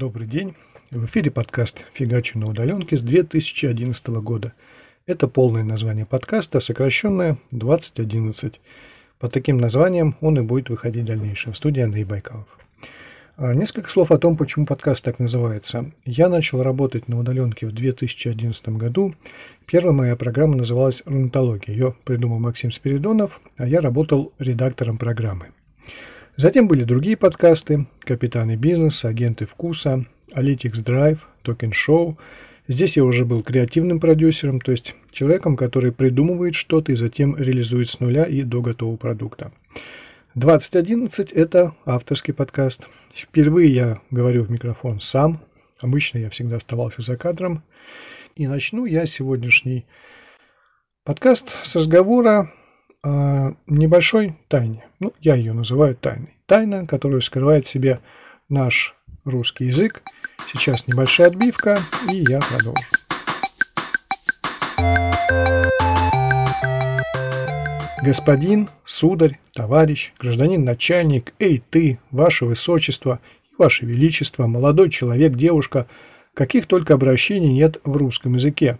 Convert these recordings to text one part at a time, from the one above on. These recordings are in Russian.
Добрый день. В эфире подкаст «Фигачу на удаленке» с 2011 года. Это полное название подкаста, сокращенное 2011. По таким названиям он и будет выходить в дальнейшем. В студии Андрей Байкалов. А, несколько слов о том, почему подкаст так называется. Я начал работать на удаленке в 2011 году. Первая моя программа называлась «Рунатология». Ее придумал Максим Спиридонов, а я работал редактором программы. Затем были другие подкасты «Капитаны бизнеса», «Агенты вкуса», «Analytics Drive», «Токен Шоу». Здесь я уже был креативным продюсером, то есть человеком, который придумывает что-то и затем реализует с нуля и до готового продукта. 2011 – это авторский подкаст. Впервые я говорю в микрофон сам. Обычно я всегда оставался за кадром. И начну я сегодняшний подкаст с разговора о небольшой тайне. Ну, я ее называю тайной. Тайна, которую скрывает в себе наш русский язык. Сейчас небольшая отбивка, и я продолжу. Господин, сударь, товарищ, гражданин начальник, эй ты, ваше высочество и ваше величество, молодой человек, девушка, каких только обращений нет в русском языке.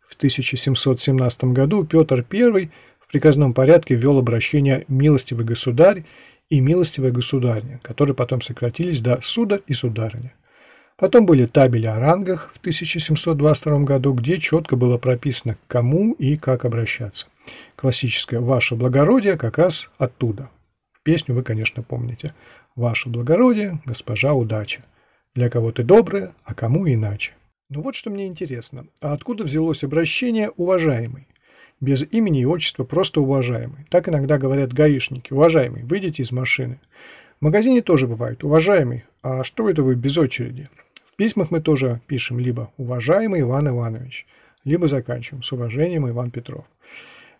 В 1717 году Петр I приказном порядке ввел обращение «милостивый государь» и «милостивая государня», которые потом сократились до «сударь» и «сударыня». Потом были табели о рангах в 1722 году, где четко было прописано, к кому и как обращаться. Классическое «Ваше благородие» как раз оттуда. Песню вы, конечно, помните. «Ваше благородие, госпожа удача». Для кого ты добрая, а кому иначе. Ну вот что мне интересно. А откуда взялось обращение «уважаемый»? Без имени и отчества, просто уважаемый. Так иногда говорят гаишники. Уважаемый, выйдите из машины. В магазине тоже бывает. Уважаемый, а что это вы без очереди? В письмах мы тоже пишем либо «Уважаемый Иван Иванович», либо заканчиваем «С уважением Иван Петров».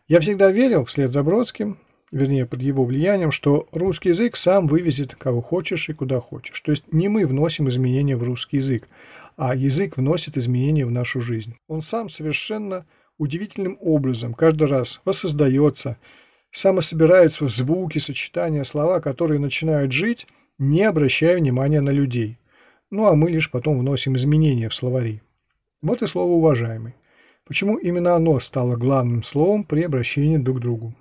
Я всегда верил, вслед за Бродским, вернее, под его влиянием, что русский язык сам вывезет кого хочешь и куда хочешь. То есть не мы вносим изменения в русский язык, а язык вносит изменения в нашу жизнь. Он сам совершенно удивительным образом каждый раз воссоздается, самособираются звуки, сочетания, слова, которые начинают жить, не обращая внимания на людей. Ну а мы лишь потом вносим изменения в словари. Вот и слово «уважаемый». Почему именно оно стало главным словом при обращении друг к другу?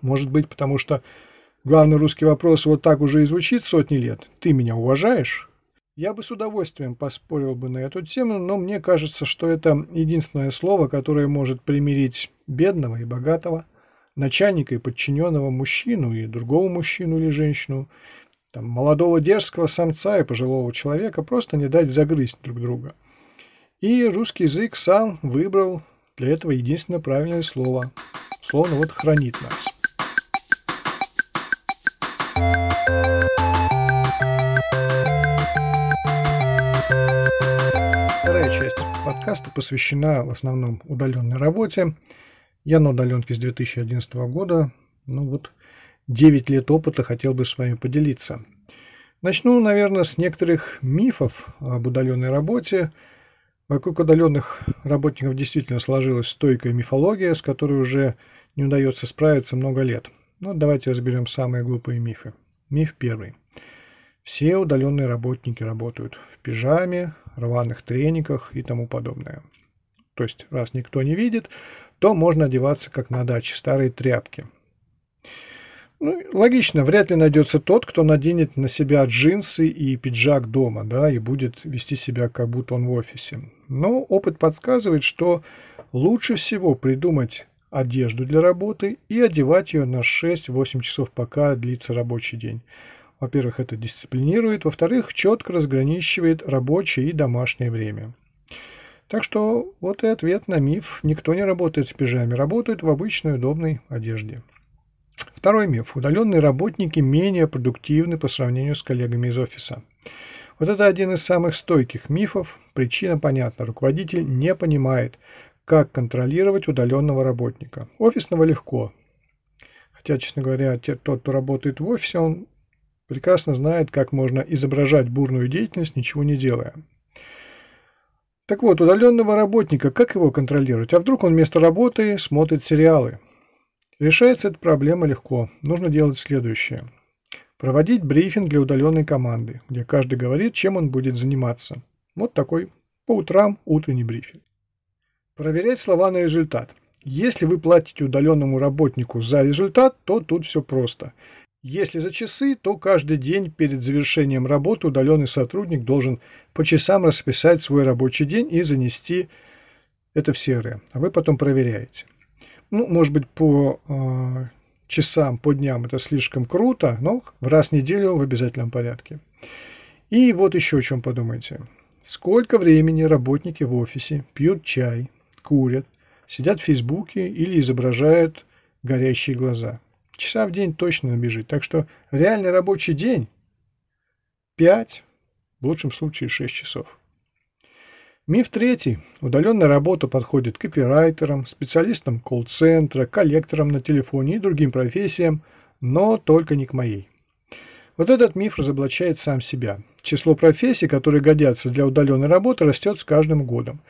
Может быть, потому что главный русский вопрос вот так уже и звучит сотни лет. «Ты меня уважаешь?» Я бы с удовольствием поспорил бы на эту тему, но мне кажется, что это единственное слово, которое может примирить бедного и богатого, начальника и подчиненного мужчину и другого мужчину или женщину, там, молодого дерзкого самца и пожилого человека, просто не дать загрызть друг друга. И русский язык сам выбрал для этого единственное правильное слово. Словно вот хранит нас. Часть подкаста посвящена в основном удаленной работе. Я на удаленке с 2011 года. Ну вот, 9 лет опыта хотел бы с вами поделиться. Начну, наверное, с некоторых мифов об удаленной работе. Вокруг удаленных работников действительно сложилась стойкая мифология, с которой уже не удается справиться много лет. Ну, давайте разберем самые глупые мифы. Миф первый. Все удаленные работники работают в пижаме, рваных трениках и тому подобное. То есть, раз никто не видит, то можно одеваться как на даче, старые тряпки. Ну, логично, вряд ли найдется тот, кто наденет на себя джинсы и пиджак дома, да, и будет вести себя, как будто он в офисе. Но опыт подсказывает, что лучше всего придумать одежду для работы и одевать ее на 6-8 часов, пока длится рабочий день. Во-первых, это дисциплинирует, во-вторых, четко разграничивает рабочее и домашнее время. Так что вот и ответ на миф. Никто не работает в пижаме, работают в обычной удобной одежде. Второй миф. Удаленные работники менее продуктивны по сравнению с коллегами из офиса. Вот это один из самых стойких мифов. Причина понятна. Руководитель не понимает, как контролировать удаленного работника. Офисного легко. Хотя, честно говоря, тот, кто работает в офисе, он прекрасно знает, как можно изображать бурную деятельность, ничего не делая. Так вот, удаленного работника, как его контролировать? А вдруг он вместо работы смотрит сериалы? Решается эта проблема легко. Нужно делать следующее. Проводить брифинг для удаленной команды, где каждый говорит, чем он будет заниматься. Вот такой по утрам утренний брифинг. Проверять слова на результат. Если вы платите удаленному работнику за результат, то тут все просто. Если за часы, то каждый день перед завершением работы удаленный сотрудник должен по часам расписать свой рабочий день и занести это в CRM, а вы потом проверяете. Ну, может быть, по э, часам, по дням это слишком круто, но в раз в неделю в обязательном порядке. И вот еще о чем подумайте. Сколько времени работники в офисе пьют чай, курят, сидят в Фейсбуке или изображают горящие глаза. Часа в день точно набежит. Так что реальный рабочий день 5, в лучшем случае 6 часов. Миф третий. Удаленная работа подходит копирайтерам, специалистам колл-центра, коллекторам на телефоне и другим профессиям, но только не к моей. Вот этот миф разоблачает сам себя. Число профессий, которые годятся для удаленной работы, растет с каждым годом.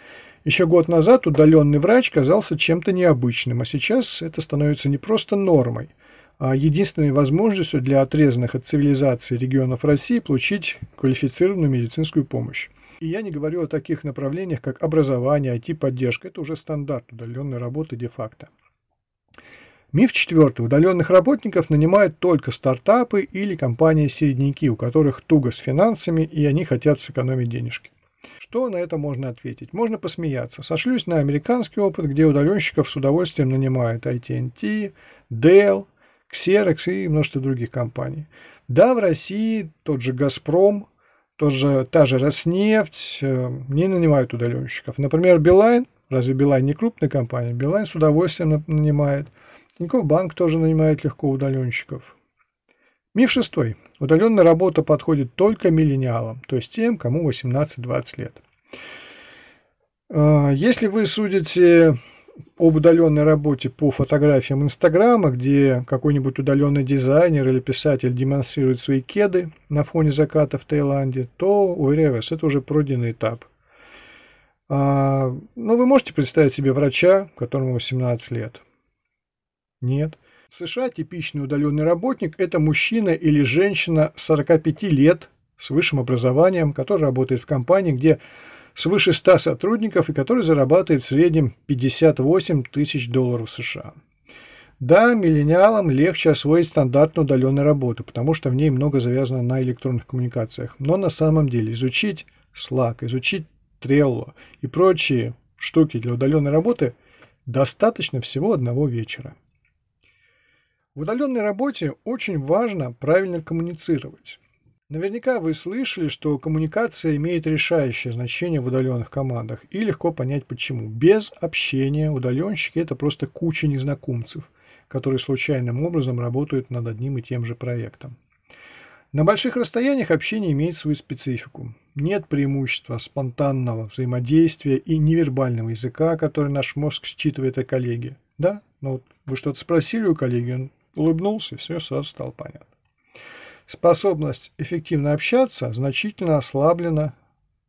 Еще год назад удаленный врач казался чем-то необычным, а сейчас это становится не просто нормой, единственной возможностью для отрезанных от цивилизации регионов России получить квалифицированную медицинскую помощь. И я не говорю о таких направлениях, как образование, IT-поддержка. Это уже стандарт удаленной работы де-факто. Миф четвертый. Удаленных работников нанимают только стартапы или компании-середняки, у которых туго с финансами, и они хотят сэкономить денежки. Что на это можно ответить? Можно посмеяться. Сошлюсь на американский опыт, где удаленщиков с удовольствием нанимают AT&T, Dell, Xerox и множество других компаний. Да, в России тот же «Газпром», тоже, та же Роснефть э, не нанимают удаленщиков. Например, Билайн, разве Билайн не крупная компания? Билайн с удовольствием нанимает. Тинькофф Банк тоже нанимает легко удаленщиков. Миф шестой. Удаленная работа подходит только миллениалам, то есть тем, кому 18-20 лет. Э, если вы судите об удаленной работе по фотографиям Инстаграма, где какой-нибудь удаленный дизайнер или писатель демонстрирует свои кеды на фоне заката в Таиланде, то, уверяю вас, это уже пройденный этап. А, ну, вы можете представить себе врача, которому 18 лет? Нет. В США типичный удаленный работник – это мужчина или женщина 45 лет с высшим образованием, который работает в компании, где свыше 100 сотрудников и который зарабатывает в среднем 58 тысяч долларов США. Да, миллениалам легче освоить стандартную удаленную работу, потому что в ней много завязано на электронных коммуникациях. Но на самом деле изучить Slack, изучить Trello и прочие штуки для удаленной работы достаточно всего одного вечера. В удаленной работе очень важно правильно коммуницировать. Наверняка вы слышали, что коммуникация имеет решающее значение в удаленных командах, и легко понять почему. Без общения удаленщики – это просто куча незнакомцев, которые случайным образом работают над одним и тем же проектом. На больших расстояниях общение имеет свою специфику. Нет преимущества спонтанного взаимодействия и невербального языка, который наш мозг считывает о коллеге. Да, ну вот вы что-то спросили у коллеги, он улыбнулся, все сразу стало понятно. Способность эффективно общаться значительно ослаблена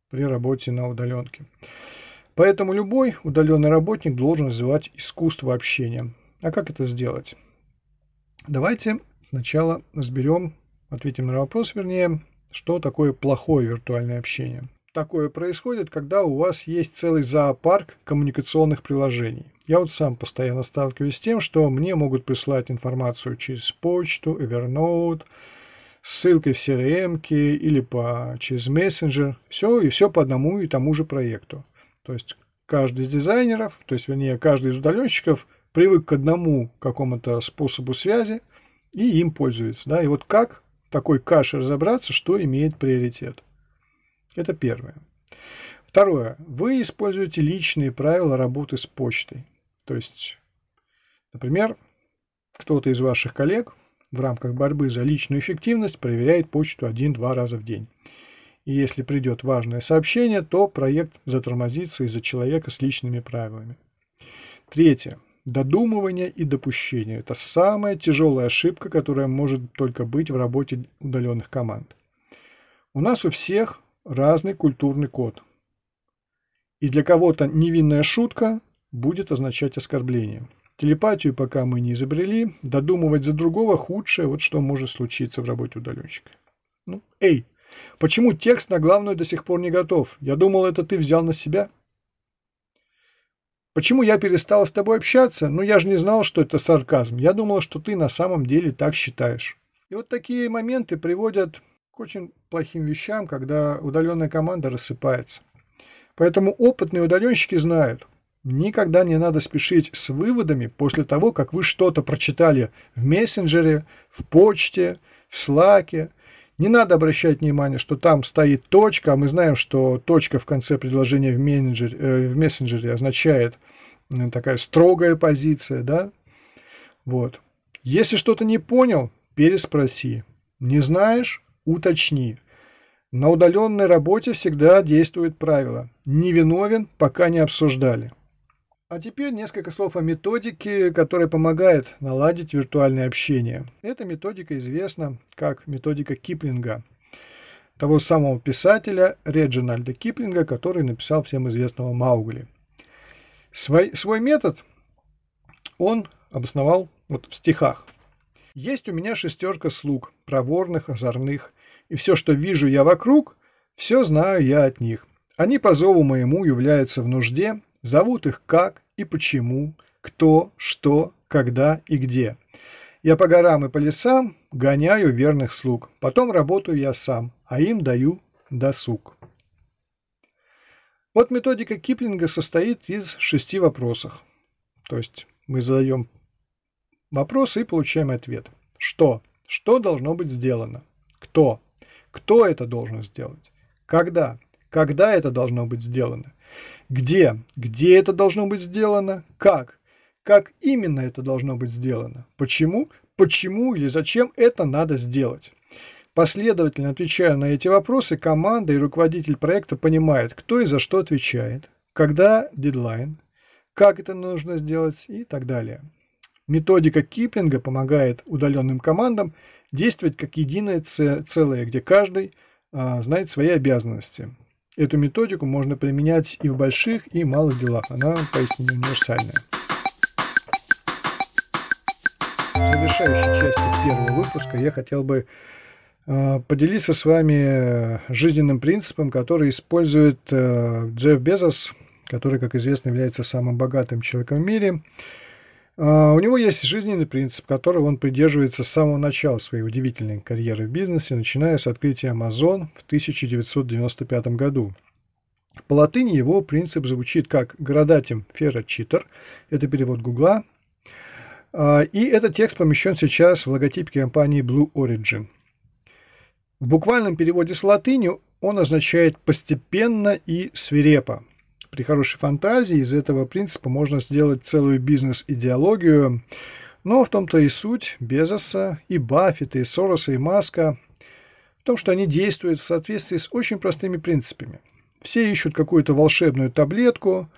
при работе на удаленке. Поэтому любой удаленный работник должен развивать искусство общения. А как это сделать? Давайте сначала разберем, ответим на вопрос, вернее, что такое плохое виртуальное общение. Такое происходит, когда у вас есть целый зоопарк коммуникационных приложений. Я вот сам постоянно сталкиваюсь с тем, что мне могут прислать информацию через почту, Evernote, ссылкой в CRM или по, через мессенджер. Все и все по одному и тому же проекту. То есть каждый из дизайнеров, то есть, вернее, каждый из удаленщиков привык к одному какому-то способу связи и им пользуется. Да? И вот как в такой каше разобраться, что имеет приоритет? Это первое. Второе. Вы используете личные правила работы с почтой. То есть, например, кто-то из ваших коллег в рамках борьбы за личную эффективность проверяет почту один-два раза в день. И если придет важное сообщение, то проект затормозится из-за человека с личными правилами. Третье. Додумывание и допущение – это самая тяжелая ошибка, которая может только быть в работе удаленных команд. У нас у всех разный культурный код. И для кого-то невинная шутка будет означать оскорбление – Телепатию пока мы не изобрели. Додумывать за другого худшее, вот что может случиться в работе удаленщика. Ну, эй, почему текст на главную до сих пор не готов? Я думал, это ты взял на себя. Почему я перестал с тобой общаться? Ну, я же не знал, что это сарказм. Я думал, что ты на самом деле так считаешь. И вот такие моменты приводят к очень плохим вещам, когда удаленная команда рассыпается. Поэтому опытные удаленщики знают – Никогда не надо спешить с выводами после того, как вы что-то прочитали в мессенджере, в почте, в слаке. Не надо обращать внимание, что там стоит точка, а мы знаем, что точка в конце предложения в, менеджере, э, в мессенджере означает э, такая строгая позиция, да? Вот. Если что-то не понял, переспроси. Не знаешь – уточни. На удаленной работе всегда действует правило «не виновен, пока не обсуждали». А теперь несколько слов о методике, которая помогает наладить виртуальное общение. Эта методика известна как методика Киплинга, того самого писателя Реджинальда Киплинга, который написал всем известного Маугли. Свой, свой метод он обосновал вот в стихах. «Есть у меня шестерка слуг, проворных, озорных, и все, что вижу я вокруг, все знаю я от них. Они по зову моему являются в нужде, Зовут их как и почему, кто, что, когда и где. Я по горам и по лесам гоняю верных слуг. Потом работаю я сам, а им даю досуг. Вот методика Киплинга состоит из шести вопросов. То есть мы задаем вопросы и получаем ответ. Что? Что должно быть сделано? Кто? Кто это должен сделать? Когда? Когда это должно быть сделано? Где? Где это должно быть сделано? Как? Как именно это должно быть сделано? Почему? Почему или зачем это надо сделать? Последовательно отвечая на эти вопросы, команда и руководитель проекта понимает, кто и за что отвечает, когда дедлайн, как это нужно сделать и так далее. Методика Киплинга помогает удаленным командам действовать как единое целое, где каждый а, знает свои обязанности. Эту методику можно применять и в больших, и малых делах. Она поистине универсальная. В завершающей части первого выпуска я хотел бы э, поделиться с вами жизненным принципом, который использует э, Джефф Безос, который, как известно, является самым богатым человеком в мире. А, у него есть жизненный принцип, которого он придерживается с самого начала своей удивительной карьеры в бизнесе, начиная с открытия Amazon в 1995 году. По латыни его принцип звучит как «градатим фера читер», это перевод Гугла, а, и этот текст помещен сейчас в логотипе компании Blue Origin. В буквальном переводе с латыни он означает «постепенно и свирепо», при хорошей фантазии из этого принципа можно сделать целую бизнес-идеологию. Но в том-то и суть Безоса, и Баффета, и Сороса, и Маска в том, что они действуют в соответствии с очень простыми принципами. Все ищут какую-то волшебную таблетку,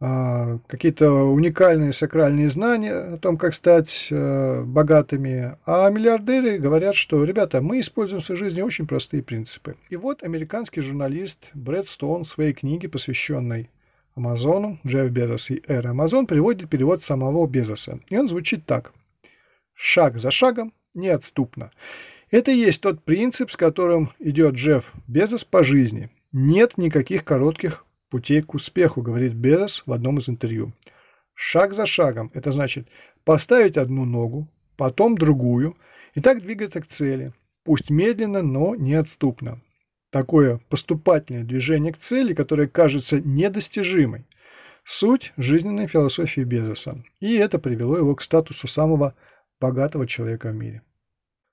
какие-то уникальные сакральные знания о том, как стать э, богатыми, а миллиардеры говорят, что, ребята, мы используем в своей жизни очень простые принципы. И вот американский журналист Брэд Стоун в своей книге, посвященной Амазону, Джефф Безос и Эра Амазон, приводит перевод самого Безоса. И он звучит так. Шаг за шагом, неотступно. Это и есть тот принцип, с которым идет Джефф Безос по жизни. Нет никаких коротких путей к успеху, говорит Безос в одном из интервью. Шаг за шагом – это значит поставить одну ногу, потом другую, и так двигаться к цели, пусть медленно, но неотступно. Такое поступательное движение к цели, которое кажется недостижимой. Суть жизненной философии Безоса. И это привело его к статусу самого богатого человека в мире.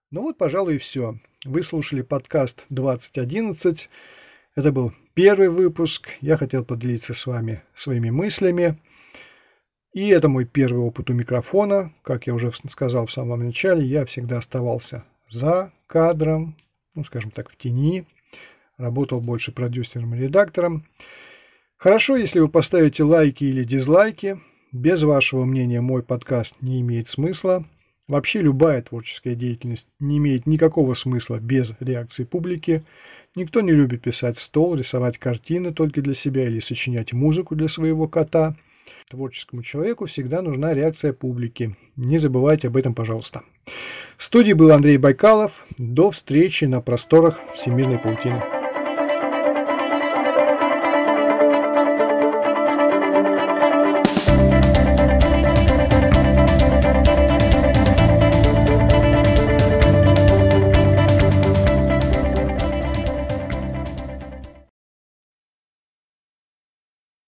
Ну вот, пожалуй, и все. Вы слушали подкаст 2011. Это был первый выпуск. Я хотел поделиться с вами своими мыслями. И это мой первый опыт у микрофона. Как я уже сказал в самом начале, я всегда оставался за кадром, ну, скажем так, в тени. Работал больше продюсером и редактором. Хорошо, если вы поставите лайки или дизлайки. Без вашего мнения мой подкаст не имеет смысла. Вообще любая творческая деятельность не имеет никакого смысла без реакции публики. Никто не любит писать стол, рисовать картины только для себя или сочинять музыку для своего кота. Творческому человеку всегда нужна реакция публики. Не забывайте об этом, пожалуйста. В студии был Андрей Байкалов. До встречи на просторах Всемирной паутины.